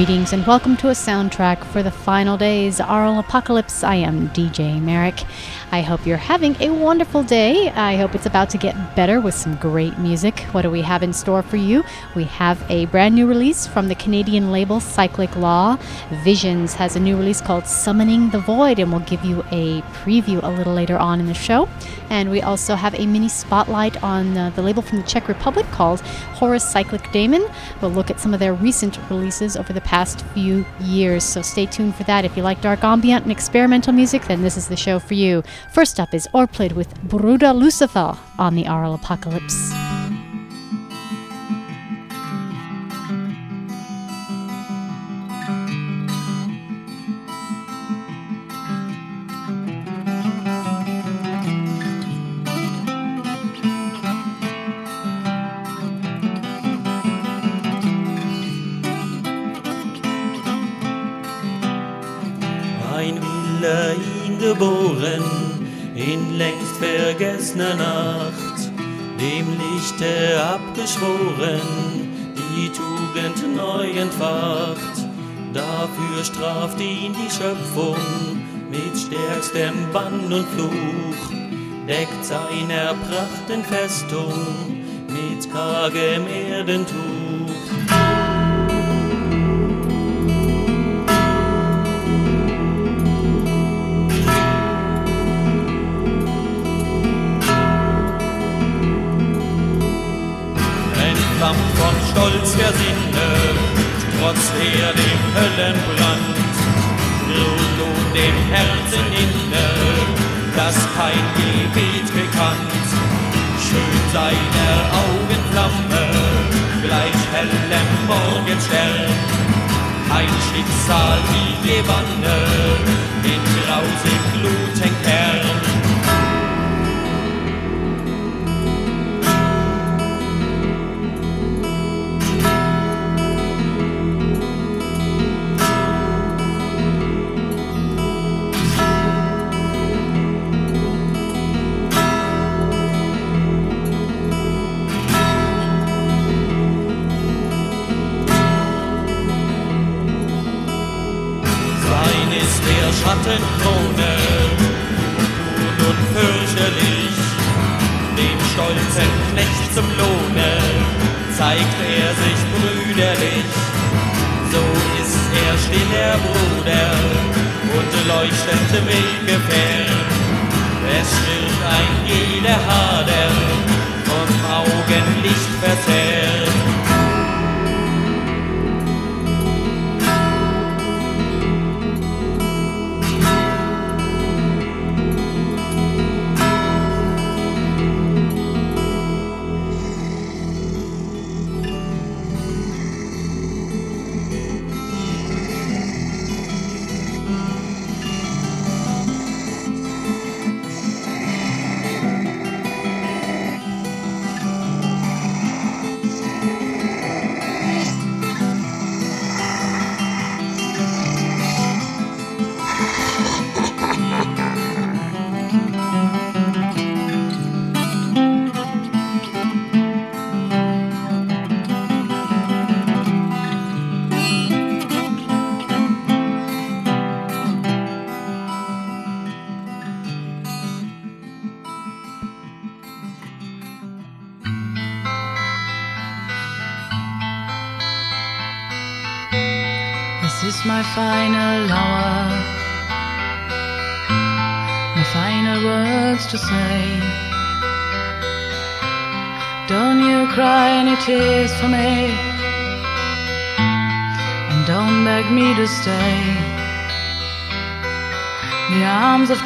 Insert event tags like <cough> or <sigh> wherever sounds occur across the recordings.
Greetings and welcome to a soundtrack for the final days, Aural Apocalypse. I am DJ Merrick. I hope you're having a wonderful day. I hope it's about to get better with some great music. What do we have in store for you? We have a brand new release from the Canadian label Cyclic Law. Visions has a new release called Summoning the Void, and we'll give you a preview a little later on in the show. And we also have a mini spotlight on uh, the label from the Czech Republic called Horus Cyclic Daemon. We'll look at some of their recent releases over the past few years, so stay tuned for that. If you like dark ambient and experimental music, then this is the show for you. First up is Orplid with Bruder Luzifer on the Aural Apocalypse. Ihn die Schöpfung mit stärkstem Bann und Fluch, deckt seiner Prachten Festung mit kargem Erdentuch. Entflammt von Stolz der Sinne, trotz er dem Höllenbrand, ruht nun dem Herzen inne, das kein Gebet gekannt. Schön seiner Augen Flamme, gleich hellem Morgenstern, ein Schicksal wie Gewanne, in grausig Glut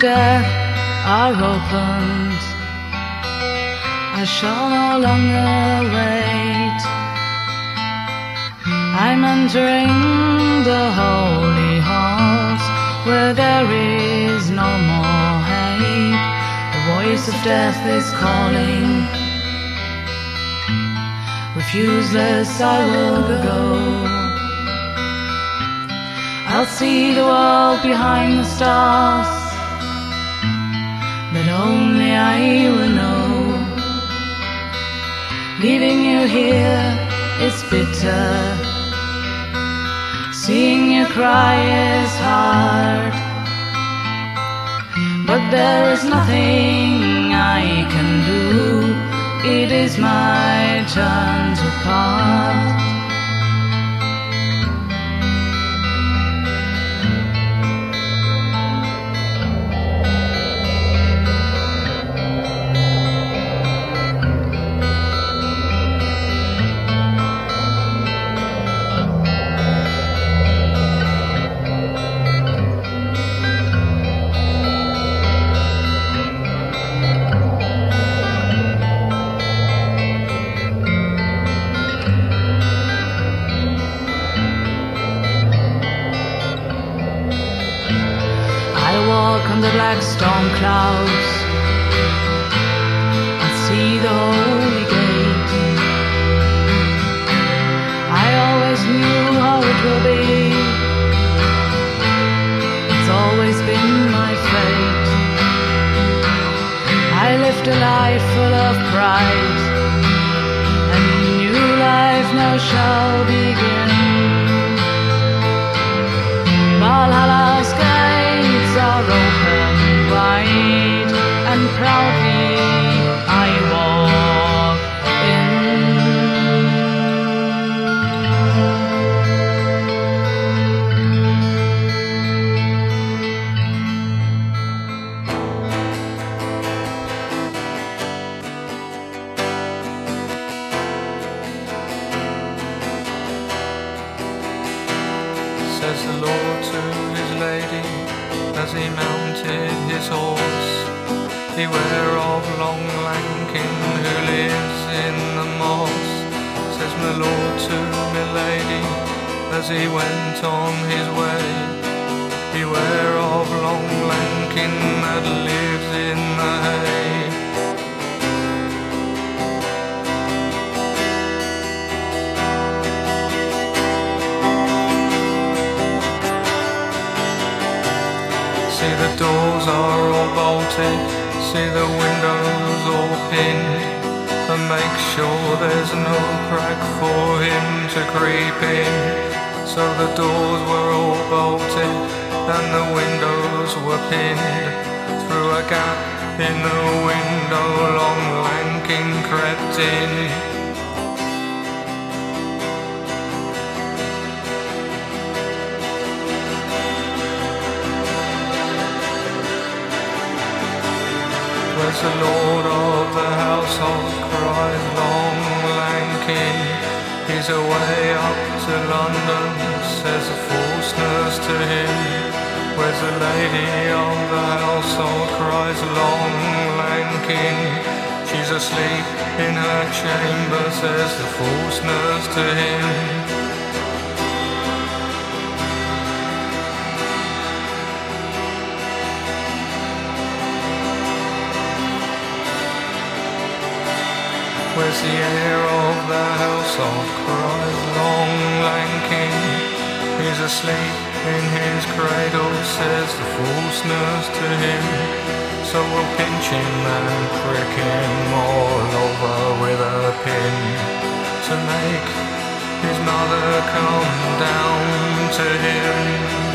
death are opened. I shall no longer wait. I'm entering the holy halls where there is no more hate. The voice of death is calling. Refuseless, I will go. I'll see the world behind the stars I will know. Leaving you here is bitter. Seeing you cry is hard, but there is nothing I can do. It is my turn to part. Black storm clouds. I see the holy gate. I always knew how it will be. It's always been my fate. I lived a life full of pride, and new life now shall begin. Valhalla's as he went on his way. Beware of long Lankin that lives in the hay. See the doors are all bolted, see the windows all pinned, and make sure there's no crack for him to creep in. So the doors were all bolted, and the windows were pinned. Through a gap in the window, long Lankin crept in. Where's the Lord of the household cries long Lankin He's away up to London says the false nurse to him Where's the lady of the household cries long Lankin She's asleep in her chamber says the false nurse to him. Where's the heir of house household cries long Lankin He's asleep in his cradle says the false nurse to him. So we'll pinch him and prick him all over with a pin. To make his mother come down to him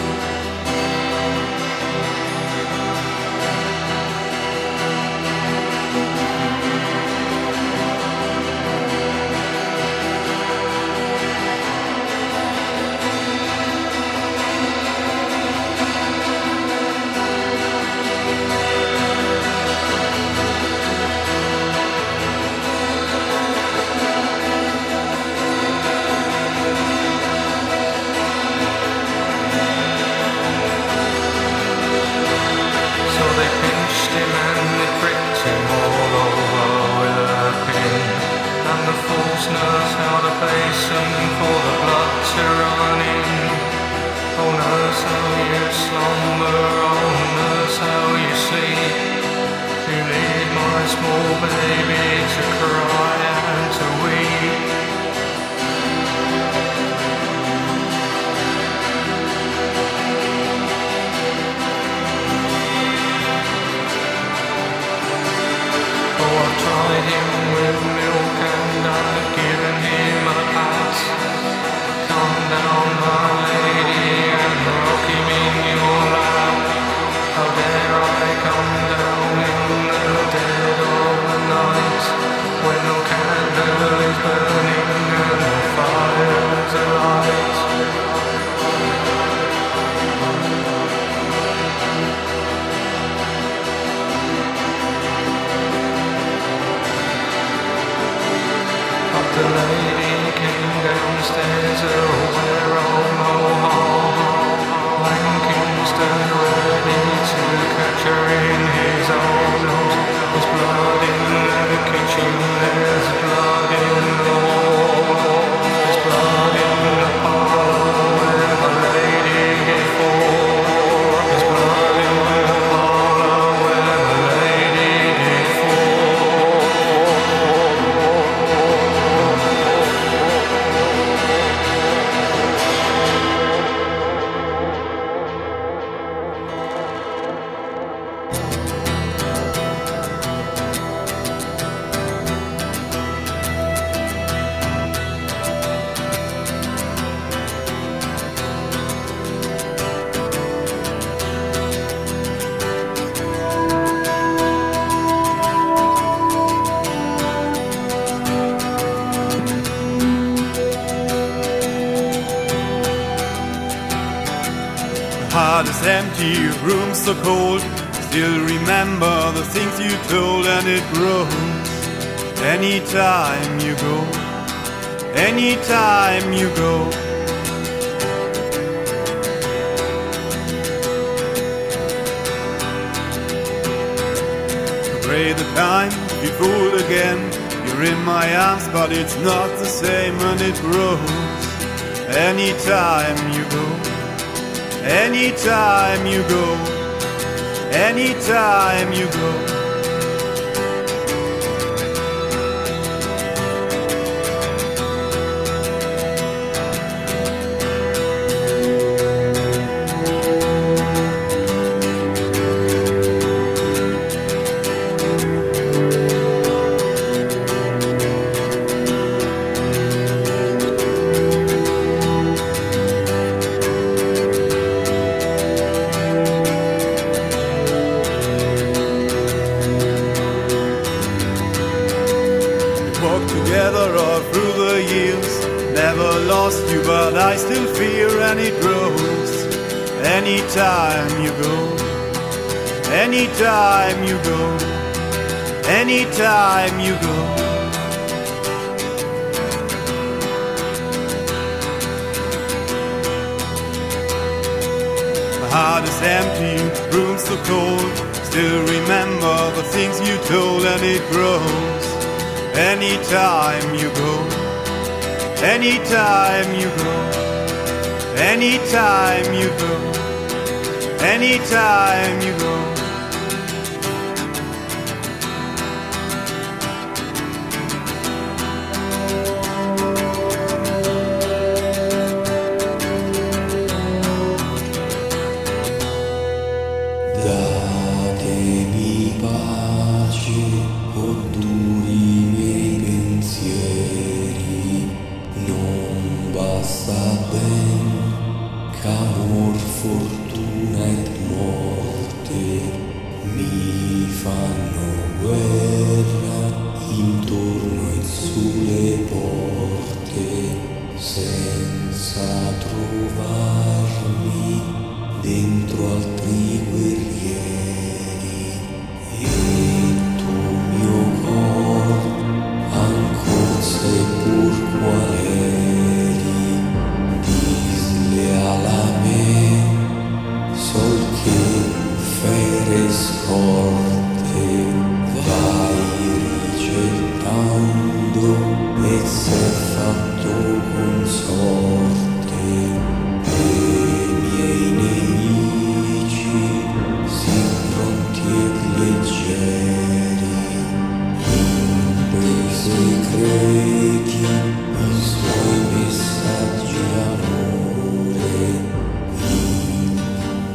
so cold. Still remember the things you told, and it grows anytime you go. Anytime you go. Pray the time you fool again. You're in my arms, but it's not the same, and it grows anytime you go. Anytime you go anytime you go.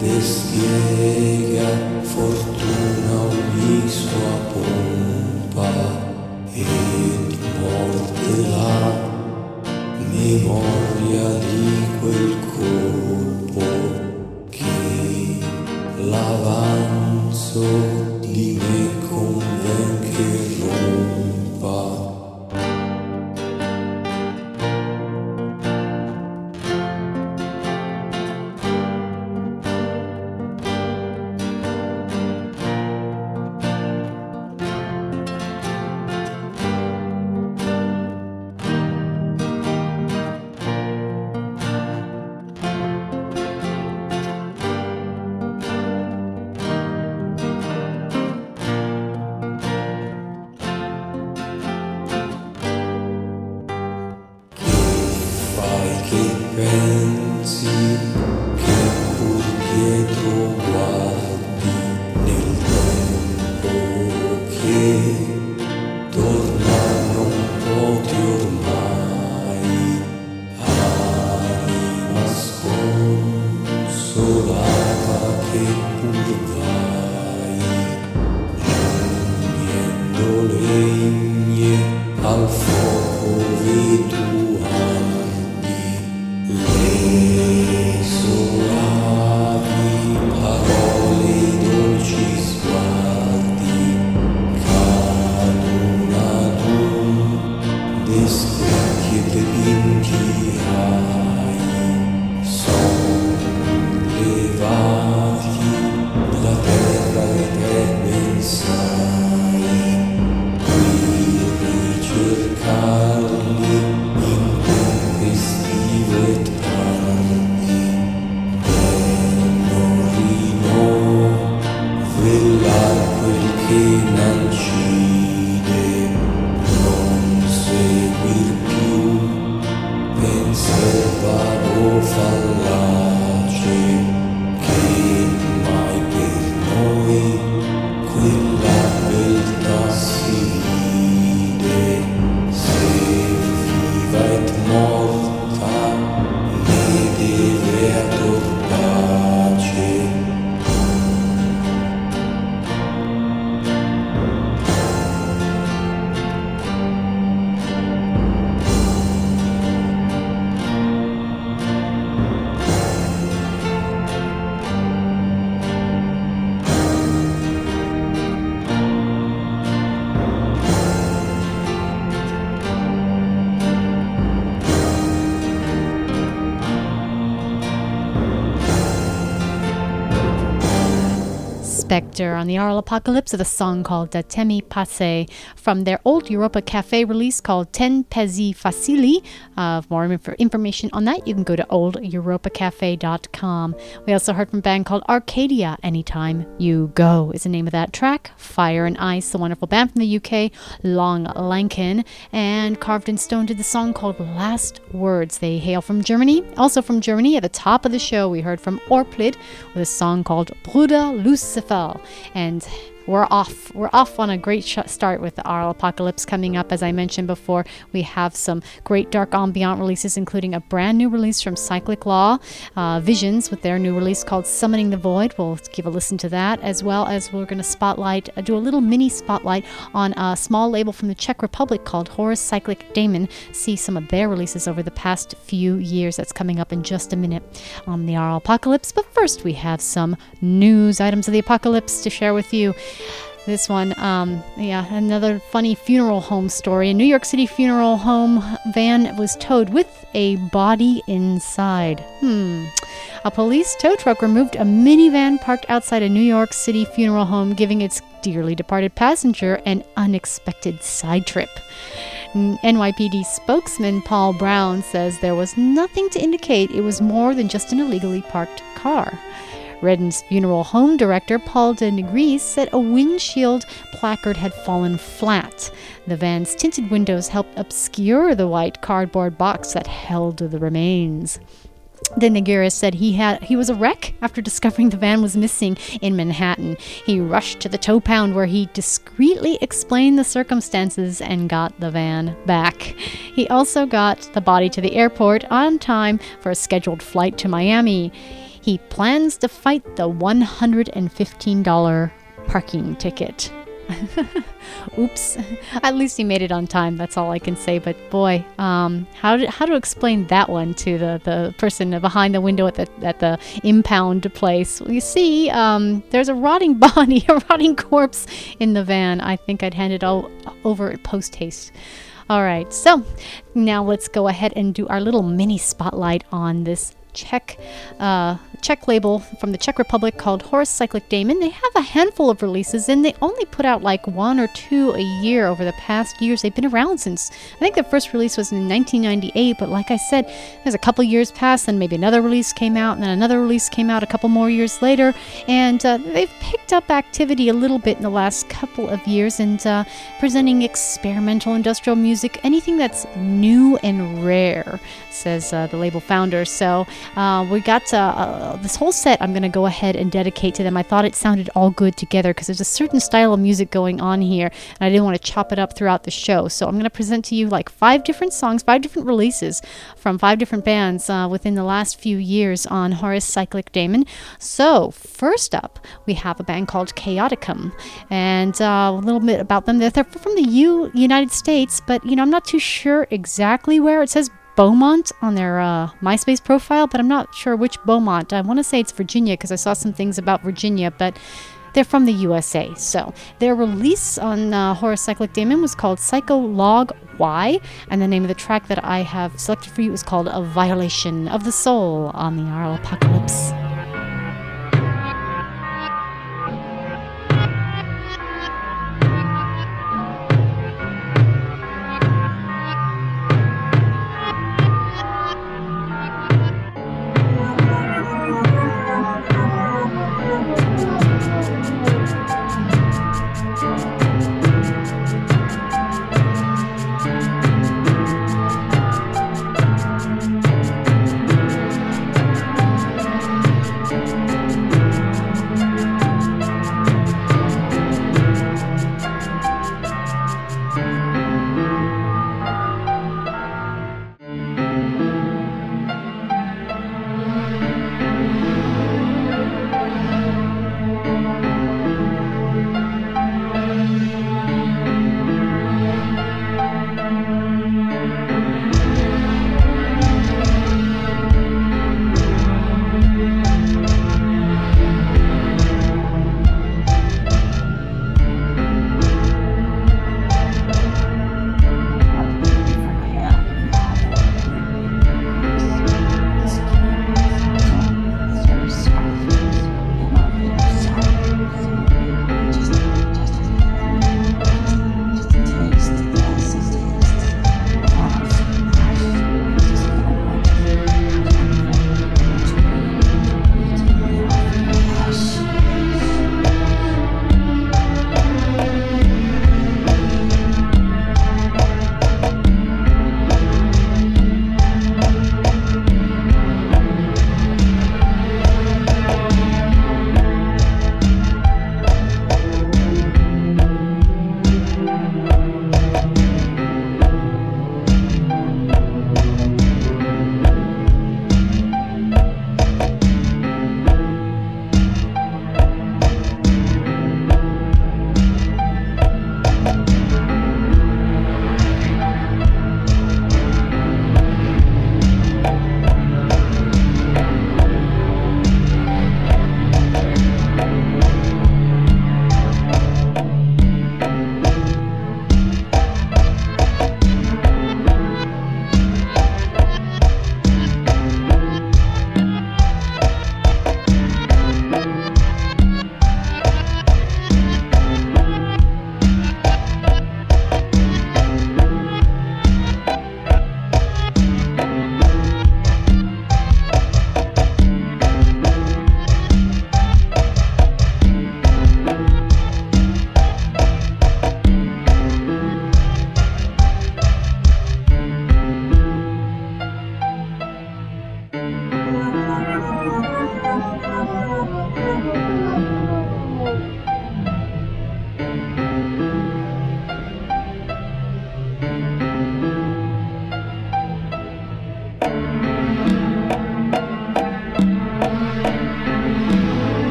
Despiega fortuna ogni On the Aural Apocalypse with a song called Datemi Pace from their old Europa Cafe release called Ten Pezzi Facili. Uh, for more inf- information on that, you can go to oldeuropacafe.com. We also heard from a band called Arcadia. Anytime You Go is the name of that track. Fire and Ice, the wonderful band from the UK, Long Lankin, and Carved in Stone did the song called Last Words. They hail from Germany. Also from Germany, at the top of the show, we heard from Orplid with a song called Bruder Luzifer. And we're off. We're off on a great sh- start with the Aural Apocalypse coming up. As I mentioned before, we have some great dark ambient releases, including a brand new release from Cyclic Law, uh, Visions, with their new release called Summoning the Void. We'll give a listen to that, as well as we're going to spotlight, uh, do a little mini spotlight on a small label from the Czech Republic called Horus Cyclic Daemon. See some of their releases over the past few years. That's coming up in just a minute on the Aural Apocalypse. But first, we have some news items of the apocalypse to share with you. This one, um, yeah, another funny funeral home story. A New York City funeral home van was towed with a body inside. Hmm. A police tow truck removed a minivan parked outside a New York City funeral home, giving its dearly departed passenger an unexpected side trip. NYPD spokesman Paul Brown says there was nothing to indicate it was more than just an illegally parked car. Redden's funeral home director, Paul de Negris, said a windshield placard had fallen flat. The van's tinted windows helped obscure the white cardboard box that held the remains. De Negris said he had he was a wreck after discovering the van was missing in Manhattan. He rushed to the tow pound where he discreetly explained the circumstances and got the van back. He also got the body to the airport on time for a scheduled flight to Miami. He plans to fight the $115 parking ticket. <laughs> Oops. At least he made it on time. That's all I can say. But boy, um, how to, how to explain that one to the, the person behind the window at the at the impound place? Well, you see, um, there's a rotting <laughs> body, a rotting corpse in the van. I think I'd hand it all over post haste. All right, so now let's go ahead and do our little mini spotlight on this Czech uh, Czech label from the Czech Republic called Horus Cyclic Daemon. They have a handful of releases and they only put out like one or two a year over the past years. They've been around since, I think their first release was in 1998, but like I said, there's a couple years passed, and maybe another release came out, and then another release came out a couple more years later, and uh, they've picked up activity a little bit in the last couple of years and uh, presenting experimental industrial music, anything that's new and rare, says uh, the label founder. So uh, we got uh, uh, this whole set I'm going to go ahead and dedicate to them. I thought it sounded all good together because there's a certain style of music going on here, and I didn't want to chop it up throughout the show. So I'm going to present to you like five different songs, five different releases from five different bands uh, within the last few years on Horus Cyclic Daemon. So, first up, we have a band called Chaoticum, and uh, a little bit about them. They're, they're from the U- United States, but you know, I'm not too sure exactly where. It says Beaumont on their uh, MySpace profile, but I'm not sure which Beaumont. I want to say it's Virginia because I saw some things about Virginia, but they're from the USA. So their release on uh, Horus Cyclic Daemon was called Psycho Log Y, and the name of the track that I have selected for you is called A Violation of the Soul on the Aural Apocalypse.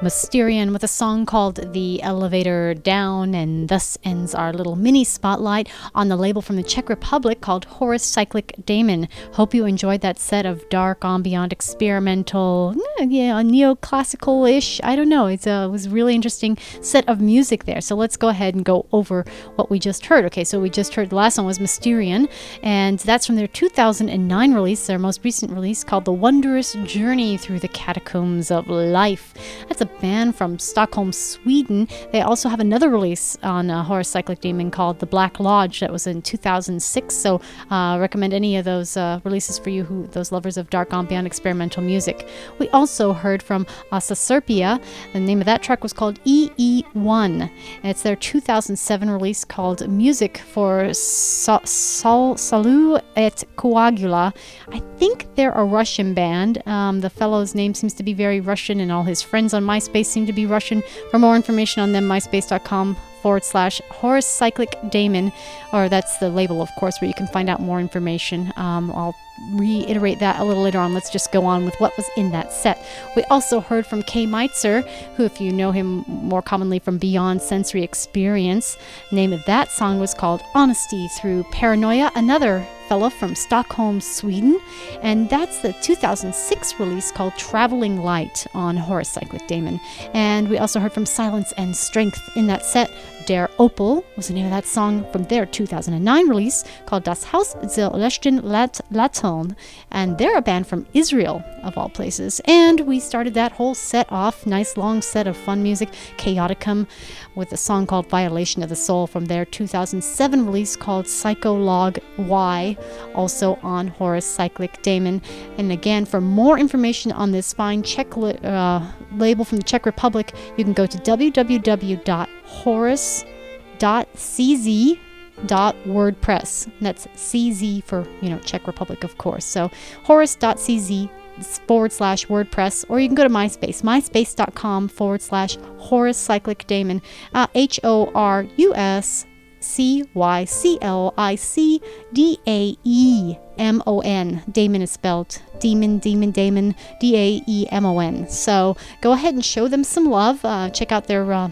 Musterion with a song called The Elevator Down, and thus ends our little mini spotlight on the label from the Czech Republic called Horus Cyclic Daemon. Hope you enjoyed that set of dark, ambient, experimental, eh, yeah, neoclassical ish. I don't know. It's a, it was a really interesting set of music there. So let's go ahead and go over what we just heard. Okay, so we just heard the last one was Musterion, and that's from their 2009 release, their most recent release called The Wondrous Journey Through the Catacombs of Life. That's a band from Stockholm, Sweden. They also have another release on uh, Horus Cyclic Daemon called The Black Lodge that was in 2006. So uh, recommend any of those uh, releases for you, who those lovers of dark ambient experimental music. We also heard from Ossaserpia. The name of that track was called EE1. And it's their 2007 release called Music for Sol, Sol, Salu et Coagula. I think they're a Russian band. Um, the fellow's name seems to be very Russian, and all his friends on MySpace seem to be Russian. For more information on them, myspace.com forward slash Horus Cyclic Daemon, or that's the label, of course, where you can find out more information. Um, I'll reiterate that a little later on. Let's just go on with what was in that set. We also heard from K. Meizter, who, if you know him more commonly from Beyond Sensory Experience, name of that song was called Honesty Through Paranoia, another fella from Stockholm, Sweden, and that's the 2006 release called Traveling Light on Horus Cyclic Daemon. And we also heard from Silence and Strength in that set. Der Opal was the name of that song from their 2009 release called Das Haus der letzten Lat- Laton, and they're a band from Israel, of all places. And we started that whole set off, nice long set of fun music, Chaoticum, with a song called Violation of the Soul from their 2007 release called Psycholog Y, also on Horus Cyclic Daemon. And again, for more information on this fine Czech li- uh, label from the Czech Republic, you can go to www.horus.cz.wordpress. And that's CZ for, you know, Czech Republic, of course. So horus.cz forward slash WordPress, or you can go to MySpace, myspace.com forward slash Horus Cyclic Daemon, uh, H O R U S C Y C L I C D A E M O N. Damon is spelled demon, demon, Damon, D A E M O N. So go ahead and show them some love. Uh, check out their. Uh,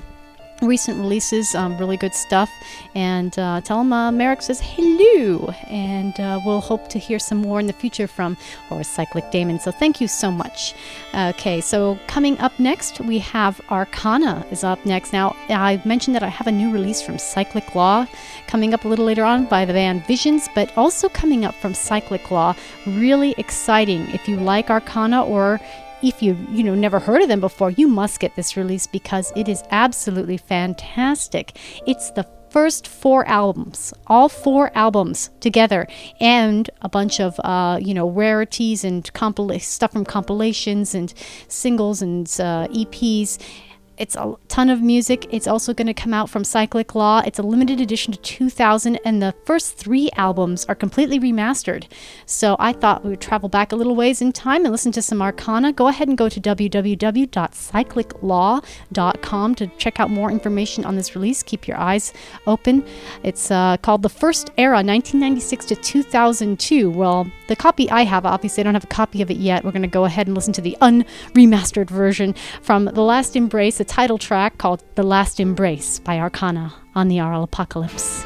recent releases, um, really good stuff. And uh, tell them uh, Merrick says hello. And uh, we'll hope to hear some more in the future from Horus Cyclic Daemon. So thank you so much. Okay, so coming up next, we have Arcana is up next. Now, I mentioned that I have a new release from Cyclic Law coming up a little later on by the band Visions, but also coming up from Cyclic Law. Really exciting. If you like Arcana or if you you know never heard of them before, you must get this release because it is absolutely fantastic. It's the first four albums, all four albums together, and a bunch of uh, you know rarities and compila- stuff from compilations and singles and uh, EPs. It's a ton of music. It's also going to come out from Cyclic Law. It's a limited edition to 2000, and the first three albums are completely remastered. So I thought we would travel back a little ways in time and listen to some Arcana. Go ahead and go to www.cycliclaw.com to check out more information on this release. Keep your eyes open. It's uh, called The First Era, 1996 to 2002. Well, the copy I have, obviously, I don't have a copy of it yet. We're going to go ahead and listen to the unremastered version from The Last Embrace, title track called The Last Embrace by Arcana on the Aural Apocalypse.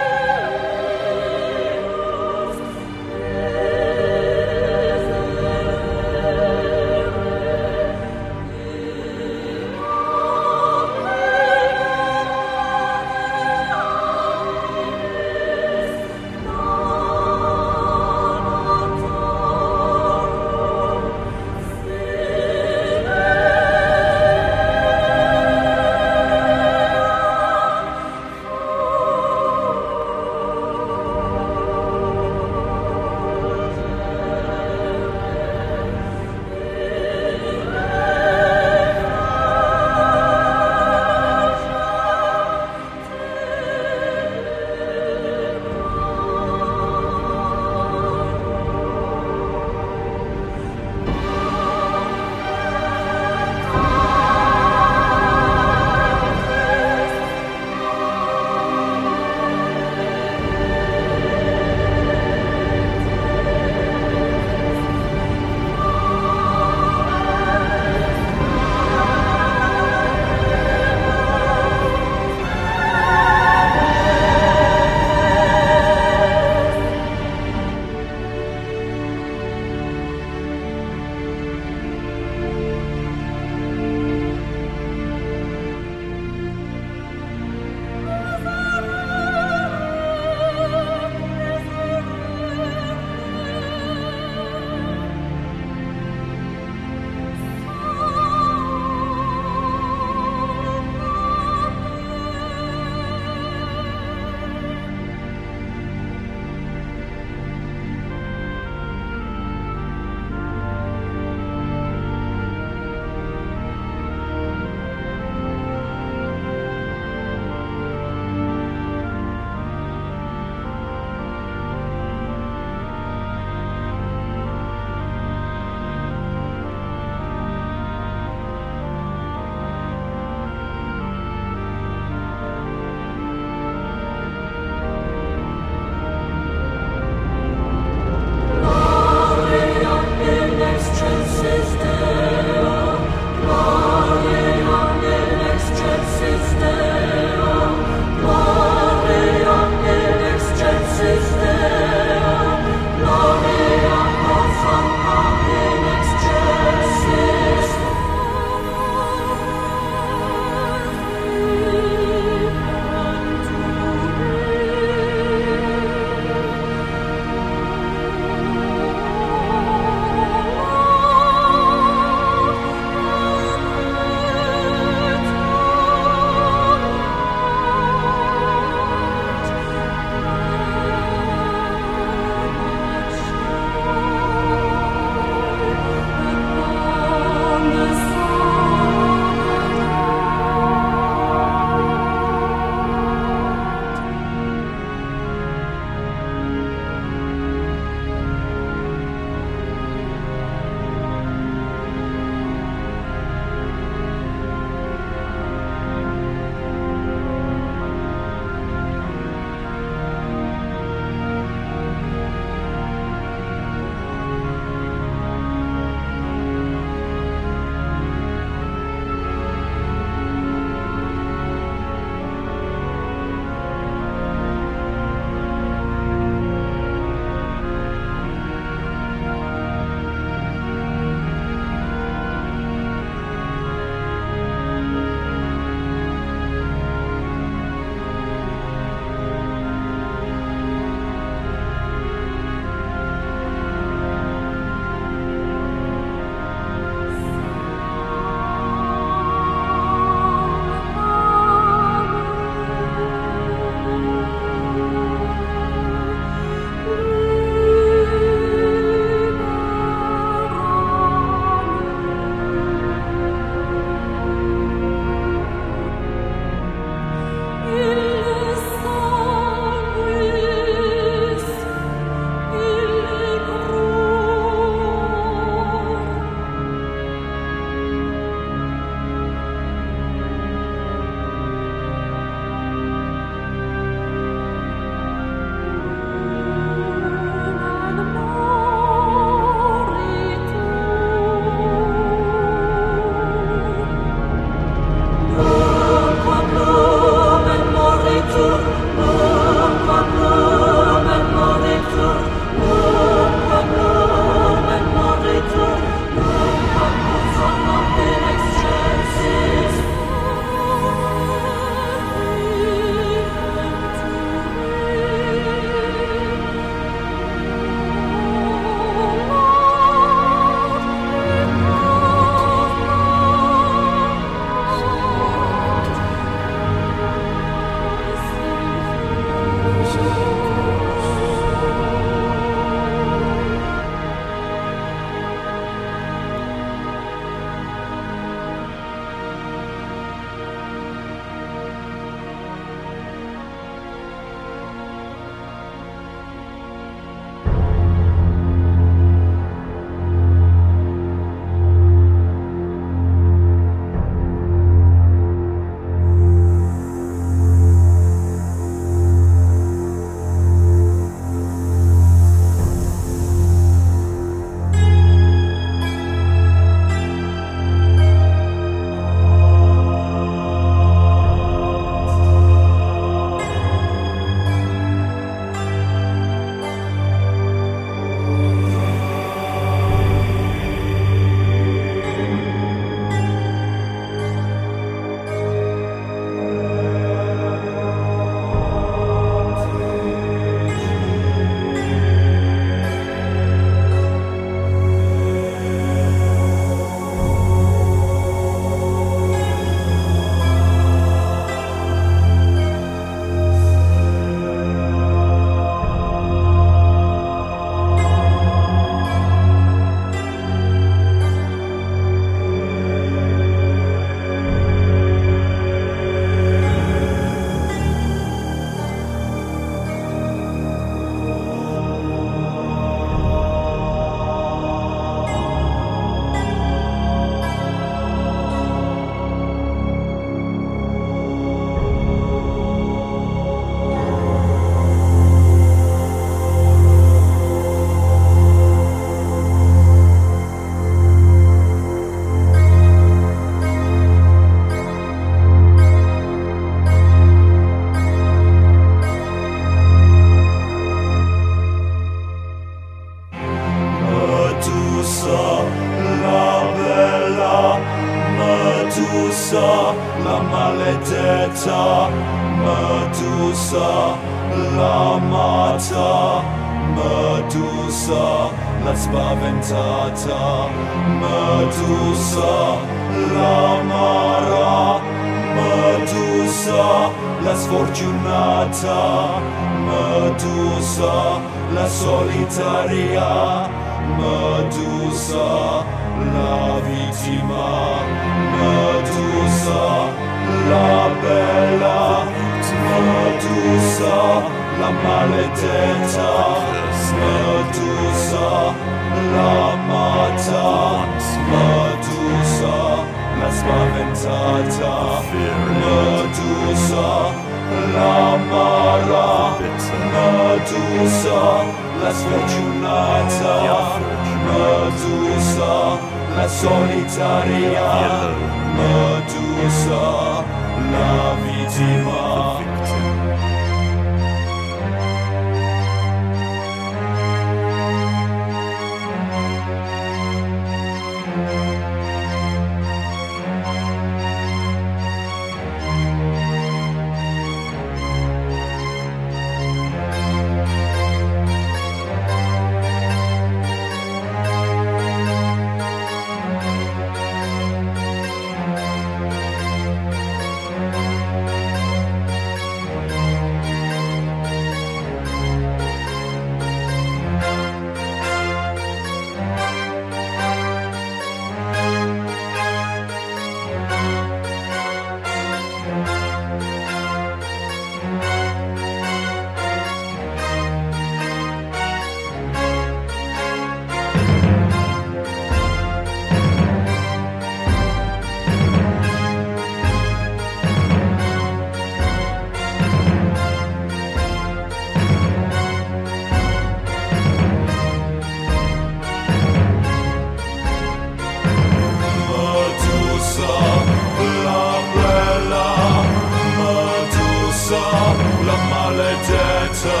Medusa, la maledetta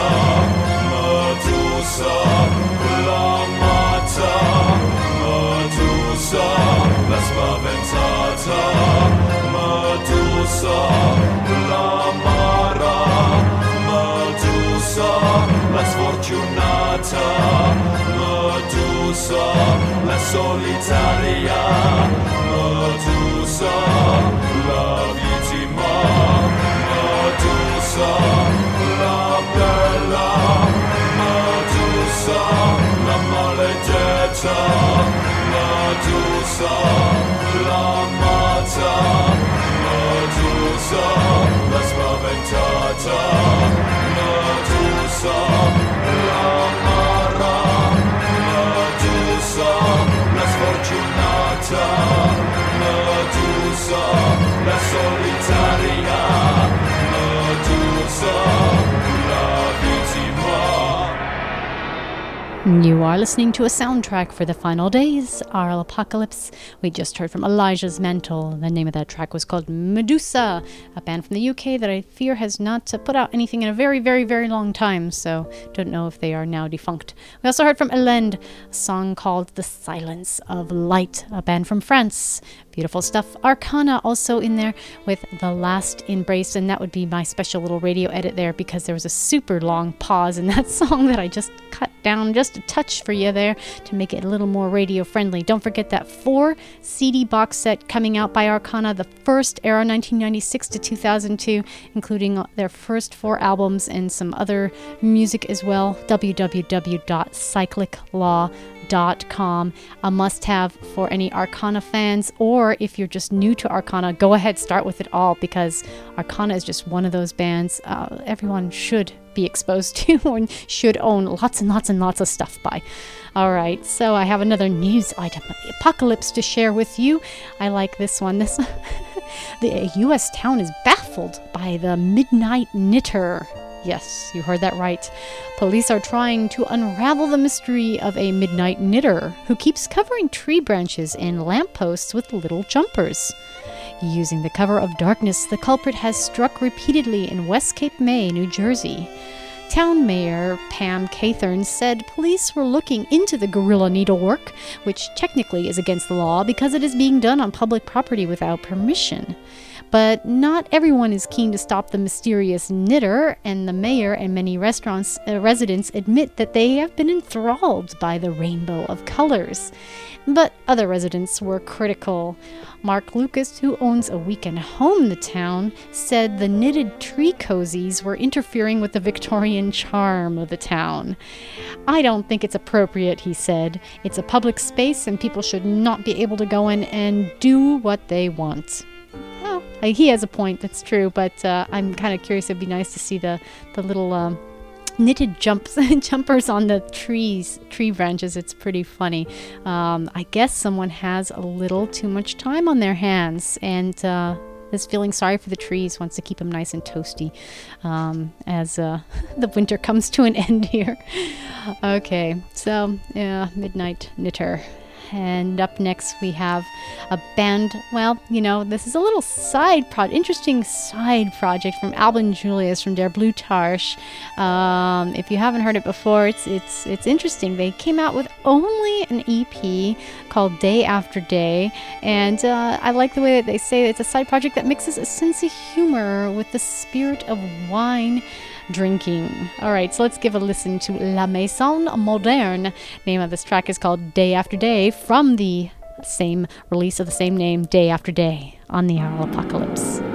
Medusa, la mata Medusa, la spaventata Medusa, la mara Medusa, la sfortunata Medusa, la solitaria Medusa tusa, la malegezza, la giusa, la mazza, la giusa, la spaventata, la giusa, la mara, la giusa, la sfortunata, la giusa, la solitaria. You are listening to a soundtrack for the final days, Aural Apocalypse. We just heard from Elijah's Mantle. The name of that track was called Medusa, a band from the UK that I fear has not put out anything in a very, very, very long time, so don't know if they are now defunct. We also heard from Elend, a song called The Silence of Light, a band from France. Beautiful stuff. Arcana also in there with The Last Embrace, and that would be my special little radio edit there because there was a super long pause in that <laughs> song that I just cut down just a touch for you there to make it a little more radio friendly. Don't forget that four CD box set coming out by Arcana, the first era 1996 to 2002, including their first four albums and some other music as well. www.cycliclaw.com. A must have for any Arcana fans, or if you're just new to Arcana, go ahead, start with it all because Arcana is just one of those bands uh, everyone should be exposed <laughs> to or should own lots and lots and lots of stuff by. All right, so I have another news item of the apocalypse to share with you. I like this one. This <laughs> the U.S. town is baffled by the midnight knitter. Yes, you heard that right. Police are trying to unravel the mystery of a midnight knitter who keeps covering tree branches and lampposts with little jumpers. Using the cover of darkness, the culprit has struck repeatedly in West Cape May, New Jersey. Town Mayor Pam Kaithern said police were looking into the guerrilla needlework, which technically is against the law because it is being done on public property without permission. But not everyone is keen to stop the mysterious knitter, and the mayor and many restaurants uh, residents admit that they have been enthralled by the rainbow of colors. But other residents were critical. Mark Lucas, who owns a weekend home in the town, said the knitted tree cozies were interfering with the Victorian charm of the town. I don't think it's appropriate, he said. It's a public space and people should not be able to go in and do what they want. Well, he has a point, that's true, but uh, I'm kind of curious. It'd be nice to see the, the little. Um, knitted jumps <laughs> jumpers on the trees tree branches it's pretty funny um, i guess someone has a little too much time on their hands and uh, is feeling sorry for the trees wants to keep them nice and toasty um, as uh, <laughs> the winter comes to an end here <laughs> okay so yeah midnight knitter and up next, we have a band. Well, you know, this is a little side project, interesting side project from Albin Julius from Der Blutharsch. Um, if you haven't heard it before, it's it's it's interesting. They came out with only an EP called Day After Day, and uh, I like the way that they say it's a side project that mixes a sense of humor with the spirit of wine drinking. All right, so let's give a listen to La Maison Moderne. Name of this track is called Day After Day from the same release of the same name, Day After Day, on the Aural Apocalypse.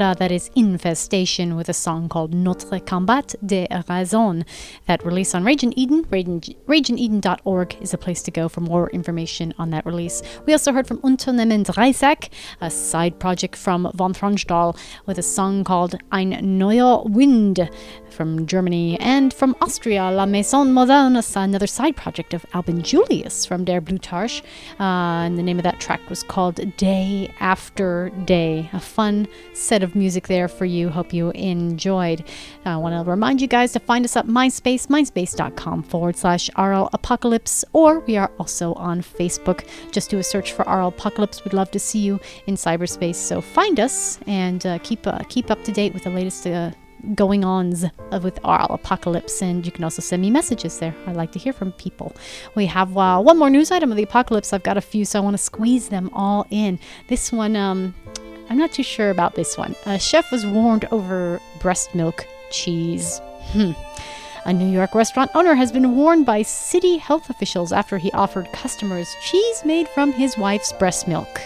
Canada, that is Infestation with a song called Notre Combat de Raison that release on Rage in Eden. Rage- RageInEden.org is a place to go for more information on that release. We also heard from Unternehmen Dreizack, a side project from Von Thronstahl, with a song called Ein Neuer Wind from Germany, and from Austria, La Maison Moderne, another side project of Albin Julius from Der Blutharsch. Uh, and the name of that track was called Day After Day. A fun set of music there for you. Hope you enjoyed. I want to remind you guys to find us at MySpace, myspace.com forward slash Aural Apocalypse, or we are also on Facebook. Just do a search for Aural Apocalypse. We'd love to see you in cyberspace. So find us and uh, keep uh, keep up to date with the latest. Going ons with our apocalypse and you can also send me messages there. I like to hear from people. We have uh, one more news item of the apocalypse. I've got a few so i want to squeeze them all in. This one um i'm not too sure about this one. A chef was warned over breast milk cheese. Hmm a New York restaurant owner has been warned by city health officials after he offered customers cheese made from his wife's breast milk.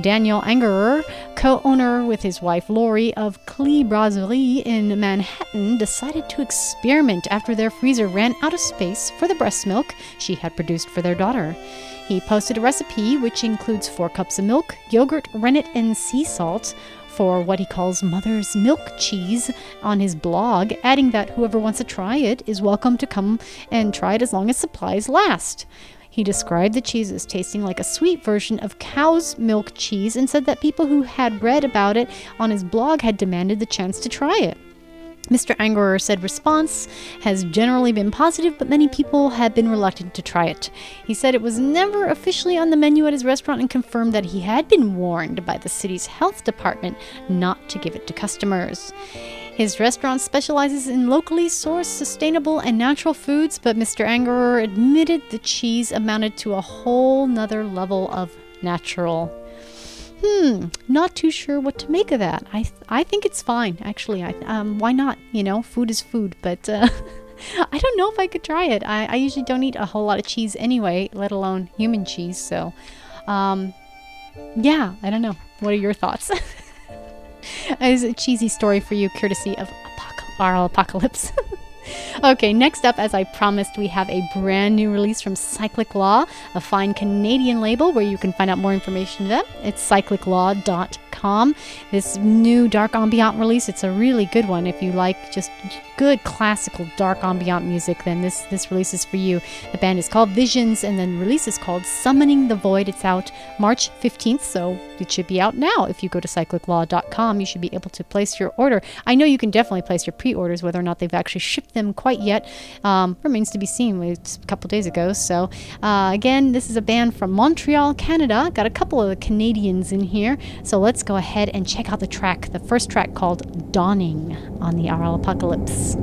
Daniel Angerer, co owner with his wife Lori of Klee Brasserie in Manhattan, decided to experiment after their freezer ran out of space for the breast milk she had produced for their daughter. He posted a recipe which includes four cups of milk, yogurt, rennet, and sea salt for what he calls mother's milk cheese on his blog, adding that whoever wants to try it is welcome to come and try it as long as supplies last. He described the cheese as tasting like a sweet version of cow's milk cheese and said that people who had read about it on his blog had demanded the chance to try it. Mr. Angerer said response has generally been positive, but many people have been reluctant to try it. He said it was never officially on the menu at his restaurant and confirmed that he had been warned by the city's health department not to give it to customers. His restaurant specializes in locally sourced, sustainable, and natural foods, but Mr. Angerer admitted the cheese amounted to a whole nother level of natural. Hmm, not too sure what to make of that. I th- I think it's fine, actually. I um, why not? You know, food is food, but uh, <laughs> I don't know if I could try it. I, I usually don't eat a whole lot of cheese anyway, let alone human cheese. So, um, yeah, I don't know. What are your thoughts? <laughs> It's a cheesy story for you, courtesy of Apoc- Apocalypse. <laughs> Okay, next up, as I promised, we have a brand new release from Cyclic Law, a fine Canadian label where you can find out more information about. It's cycliclaw.com. This new dark ambient release, it's a really good one. If you like just good classical dark ambient music, then this this release is for you. The band is called Visions, and then the release is called Summoning the Void. It's out March 15th, so it should be out now. If you go to cycliclaw.com, you should be able to place your order. I know you can definitely place your pre-orders. Whether or not they've actually shipped them quite yet um, remains to be seen. It's a couple days ago. So uh, again, this is a band from Montreal, Canada. Got a couple of Canadians in here. So let's go ahead and check out the track. The first track called Dawning on the Aural Apocalypse.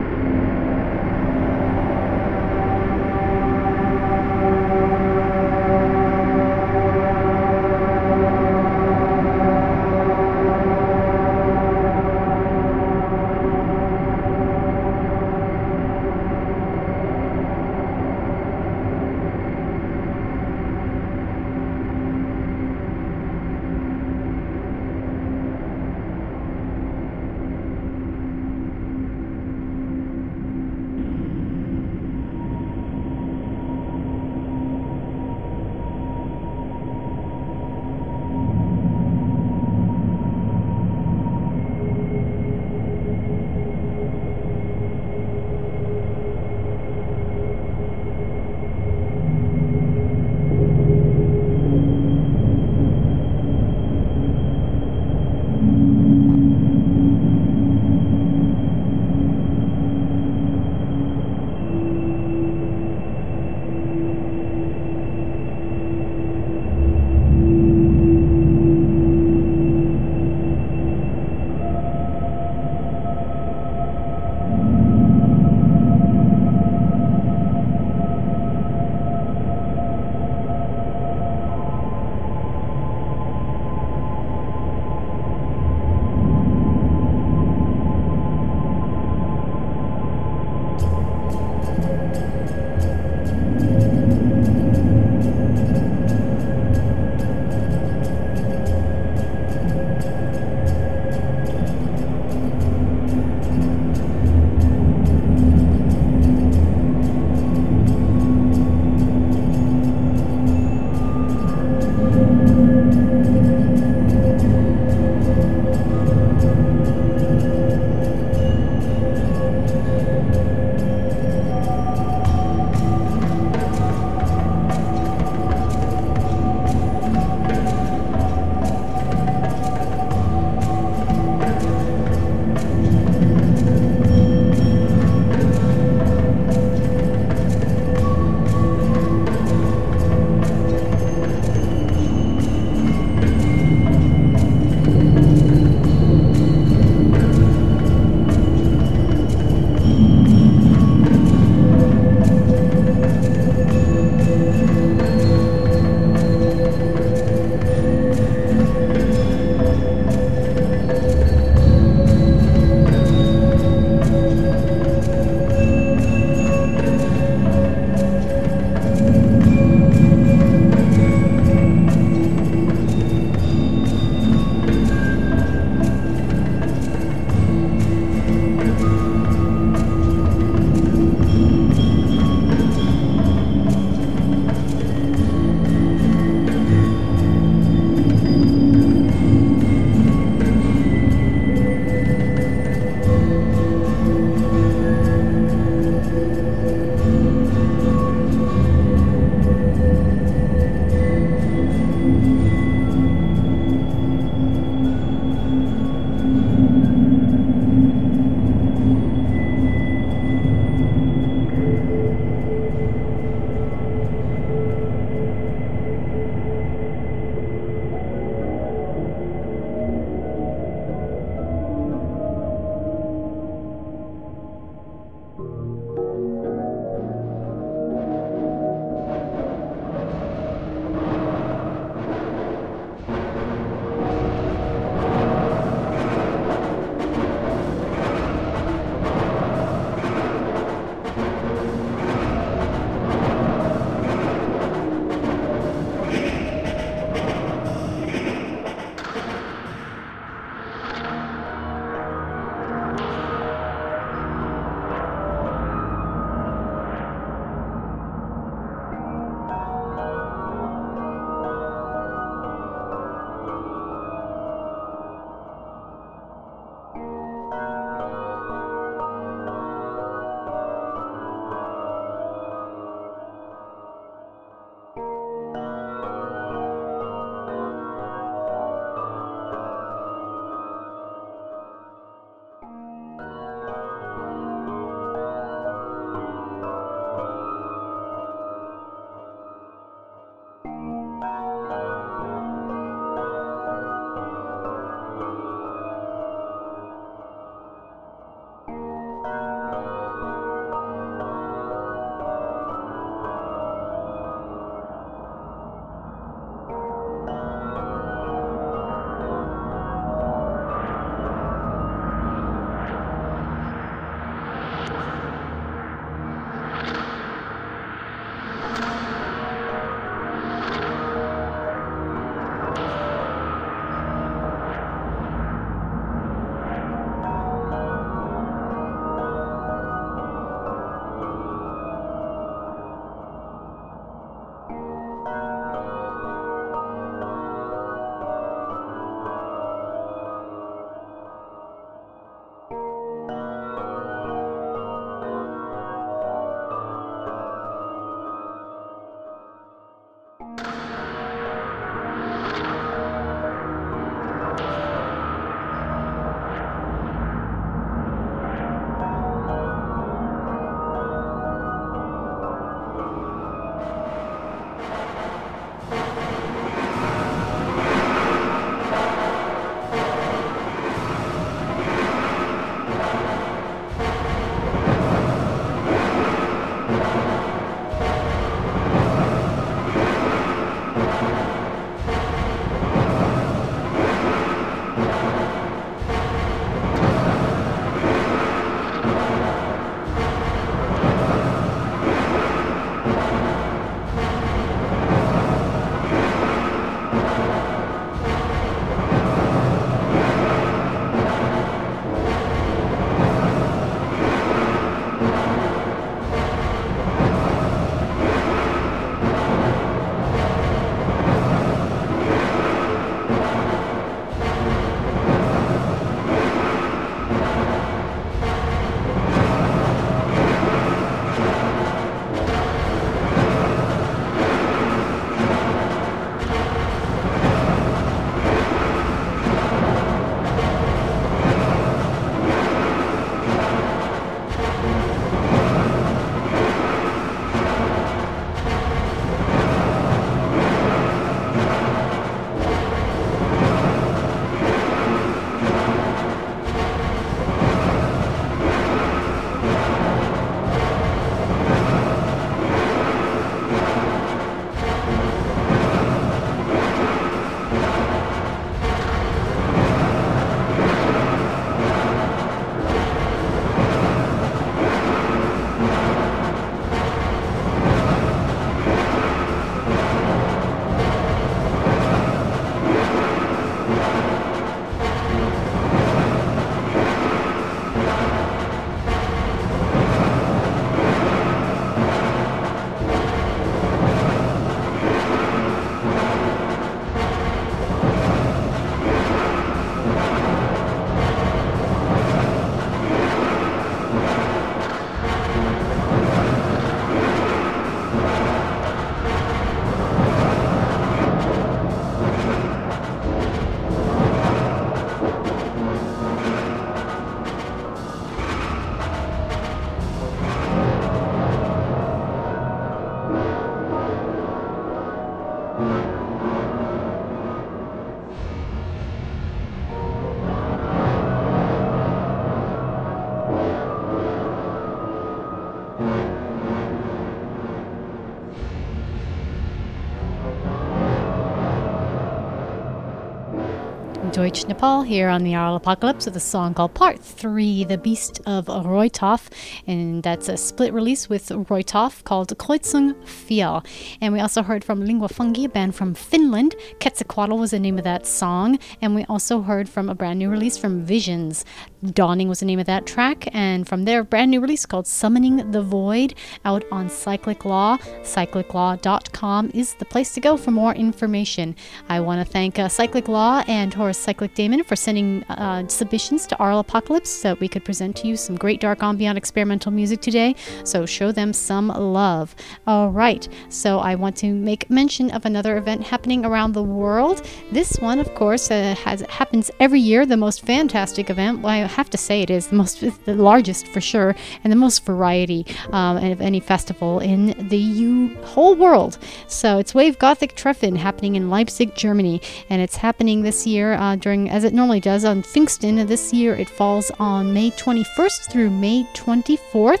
Deutsch Nepal here on the Aural Apocalypse with a song called Part 3, The Beast of Reutoff. And that's a split release with Reutoff called Kreuzung 4. And we also heard from Lingua Fungi, a band from Finland. Quetzalcoatl was the name of that song. And we also heard from a brand new release from Visions. Dawning was the name of that track. And from their brand new release called Summoning the Void out on Cyclic Law. CyclicLaw.com is the place to go for more information. I want to thank uh, Cyclic Law and Horus Cyclic Daemon for sending uh, submissions to Aural Apocalypse so that we could present to you some great dark ambient experimental music today. So show them some love. All right. So I want to make mention of another event happening around the world. This one, of course, uh, has happens every year. The most fantastic event. I have to say it is the most, the largest for sure, and the most variety um, of any festival in the U- whole world. So it's Wave Gothic Treffen happening in Leipzig, Germany, and it's happening this year. Uh, during, as it normally does, on Pfingsten. This year it falls on May 21st through May 24th.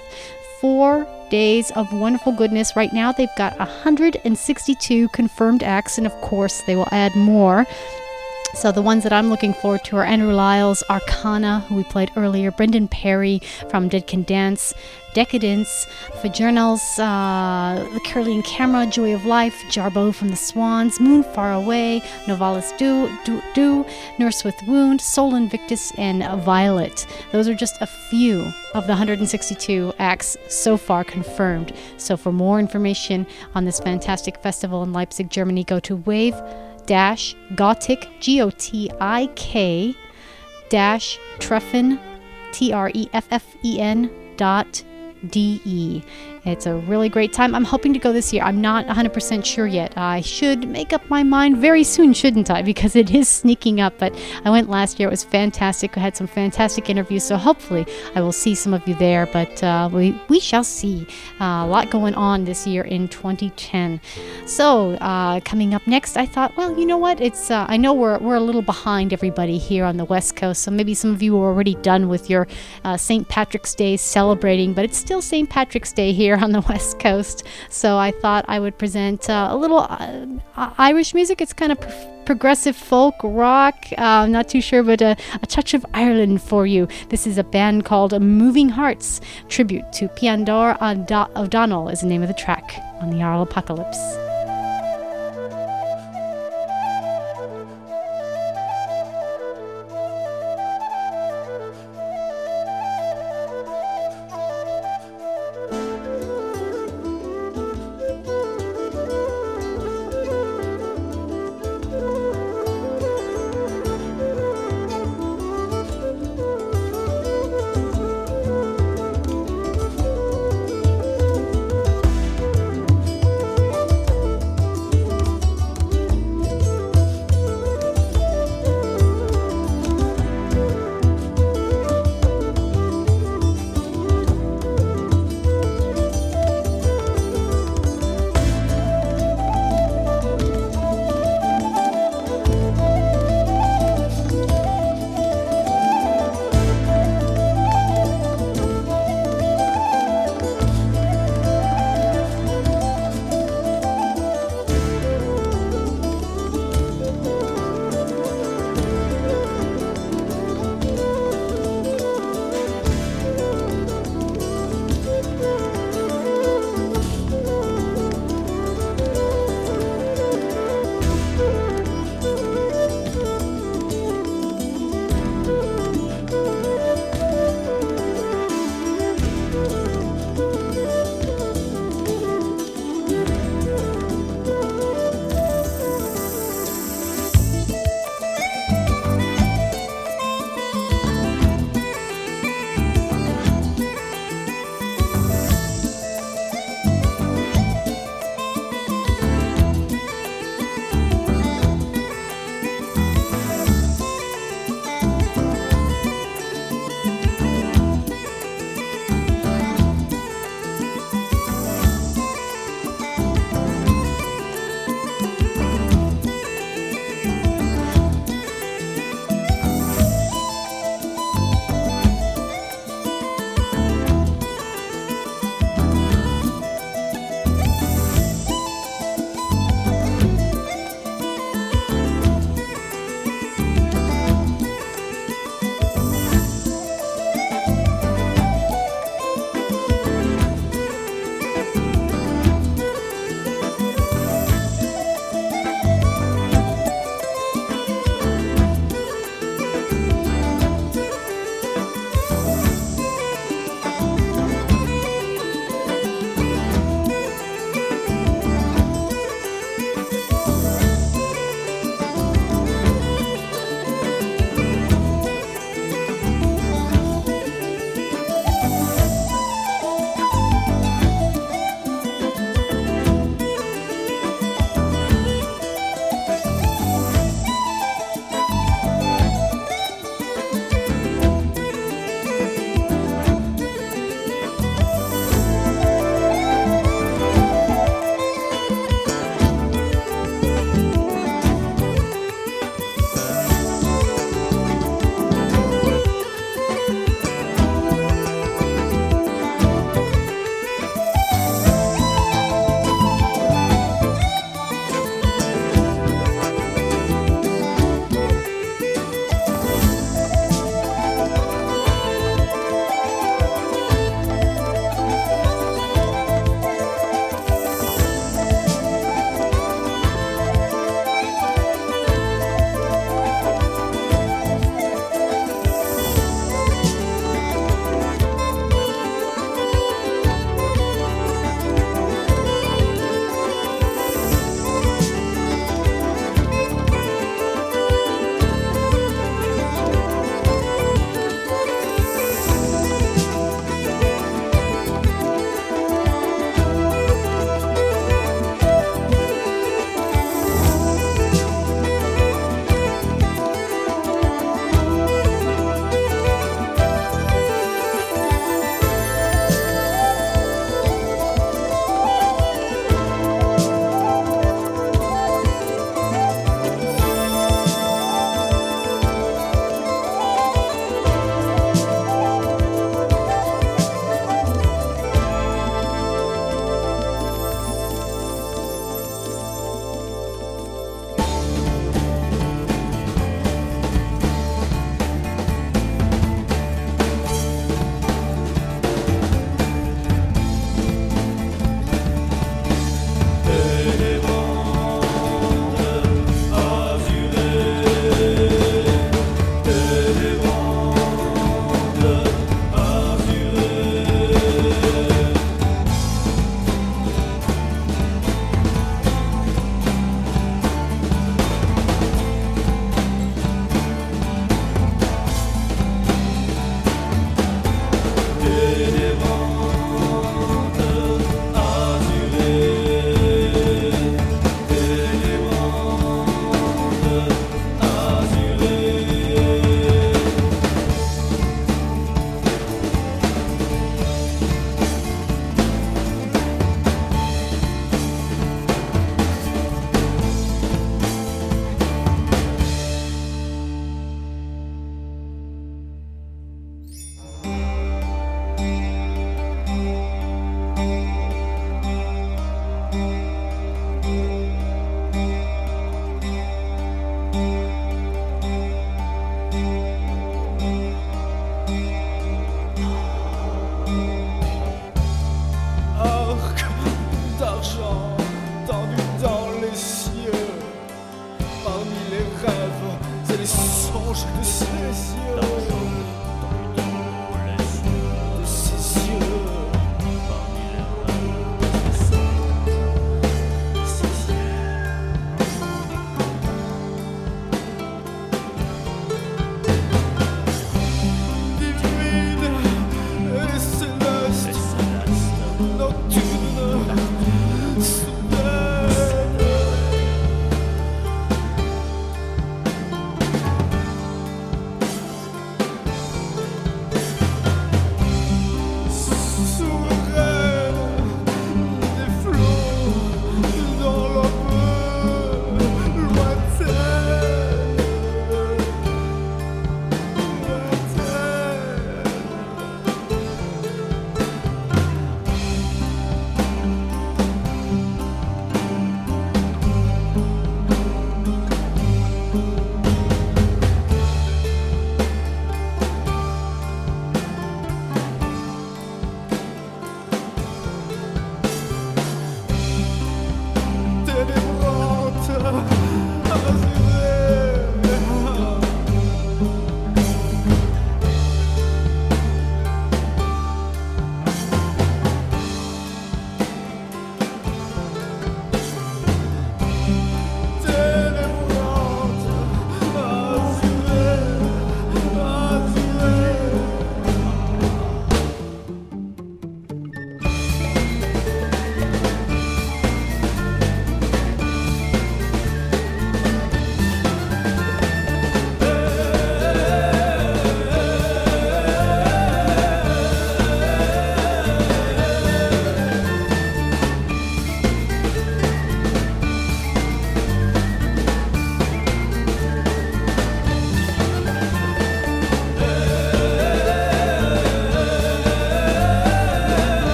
Four days of wonderful goodness. Right now they've got 162 confirmed acts, and of course they will add more. So the ones that I'm looking forward to are Andrew Liles, Arcana, who we played earlier, Brendan Perry from Dead Can Dance, Decadence, Fajernals, uh, The Curling Camera, Joy of Life, Jarboe from the Swans, Moon Far Away, Novalis Do, Do, Do Nurse with Wound, Sol Invictus, and Violet. Those are just a few of the 162 acts so far confirmed. So for more information on this fantastic festival in Leipzig, Germany, go to Wave dash Gotik, G O T I K dash Treffen, T R E F F E N dot D E. It's a really great time. I'm hoping to go this year. I'm not 100% sure yet. I should make up my mind very soon, shouldn't I? <laughs> Because it is sneaking up. But I went last year. It was fantastic. I had some fantastic interviews. So hopefully I will see some of you there. But uh, we, we shall see. Uh, a lot going on this year in 2010. So uh, coming up next, I thought, well, you know what? It's uh, I know we're, we're a little behind everybody here on the West Coast. So maybe some of you are already done with your uh, St. Patrick's Day celebrating. But it's still St. Patrick's Day here on the <laughs> West Coast. So I thought I would present uh, a little uh, Irish music. It's kind of pro- progressive folk rock. Uh, not too sure, but a, a, touch of Ireland for you. This is a band called Moving Hearts. Tribute to Peadar O'Donnell is the name of the track on the Aural Apocalypse.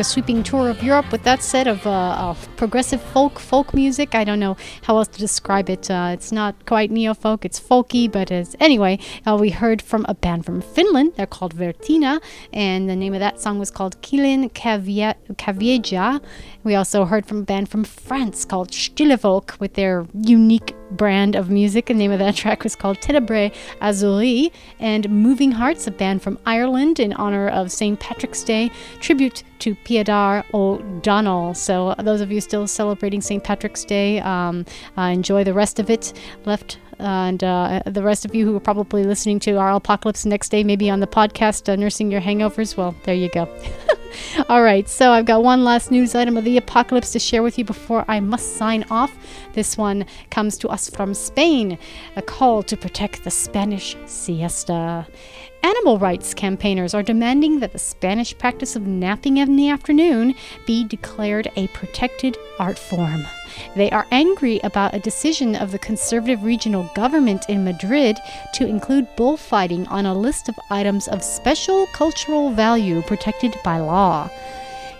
A sweeping tour of Europe. With that set of, uh, of progressive folk, folk music. I don't know how else to describe it. Uh, it's not quite neo folk, it's folky, but it's, anyway, uh, we heard from a band from Finland. They're called Värttinä, and the name of that song was called Kylän Kävijä. We also heard from a band from France called Stille Volk with their unique brand of music. The name of that <laughs> track was called Tenebrae Azuree, and Moving Hearts, a band from Ireland in honor of St. Patrick's Day, tribute to Peadar O'Donnell. So, those of you still celebrating St. Patrick's Day, um, uh, enjoy the rest of it. Left and uh, the rest of you who are probably listening to Aural Apocalypse next day, maybe on the podcast, uh, nursing your hangovers, well, there you go. <laughs> All right, so I've got one last news item of the apocalypse to share with you before I must sign off. This one comes to us from Spain a call to protect the Spanish siesta. Animal rights campaigners are demanding that the Spanish practice of napping in the afternoon be declared a protected art form. They are angry about a decision of the conservative regional government in Madrid to include bullfighting on a list of items of special cultural value protected by law.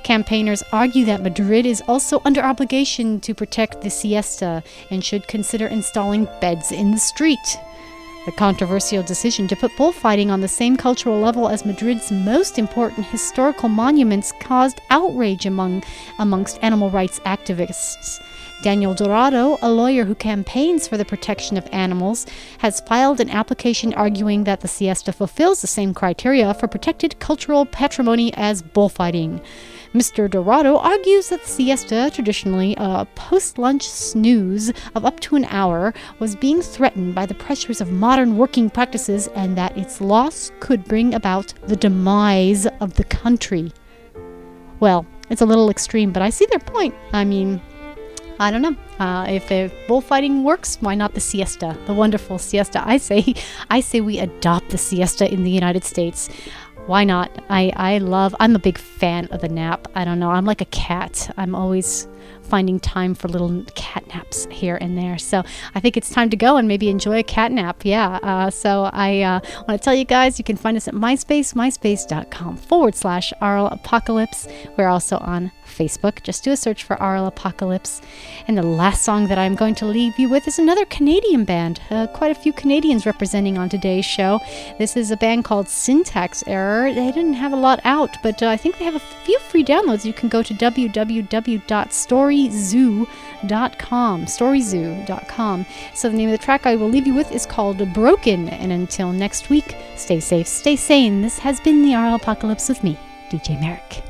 Campaigners argue that Madrid is also under obligation to protect the siesta and should consider installing beds in the street. The controversial decision to put bullfighting on the same cultural level as Madrid's most important historical monuments caused outrage among amongst animal rights activists. Daniel Dorado, a lawyer who campaigns for the protection of animals, has filed an application arguing that the siesta fulfills the same criteria for protected cultural patrimony as bullfighting. Mr. Dorado argues that the siesta, traditionally a post lunch snooze of up to an hour, was being threatened by the pressures of modern working practices and that its loss could bring about the demise of the country. Well, it's a little extreme, but I see their point. I mean, I don't know. Uh, if, if bullfighting works, why not the siesta, the wonderful siesta? I say, <laughs> I say we adopt the siesta in the United States why not? I, I love, I'm a big fan of the nap. I don't know. I'm like a cat. I'm always finding time for little cat naps here and there. So I think it's time to go and maybe enjoy a cat nap. Yeah. Uh, so I uh, want to tell you guys you can find us at MySpace, myspace.com forward slash Aural Apocalypse. We're also on Facebook. Just do a search for Aural Apocalypse. And the last song that I'm going to leave you with is another Canadian band. Uh, quite a few Canadians representing on today's show. This is a band called Syntax Error. They didn't have a lot out, but uh, I think they have a few free downloads. You can go to www.storyzoo.com. Storyzoo.com. So the name of the track I will leave you with is called Broken. And until next week, stay safe, stay sane. This has been the Aural Apocalypse with me, DJ Merrick.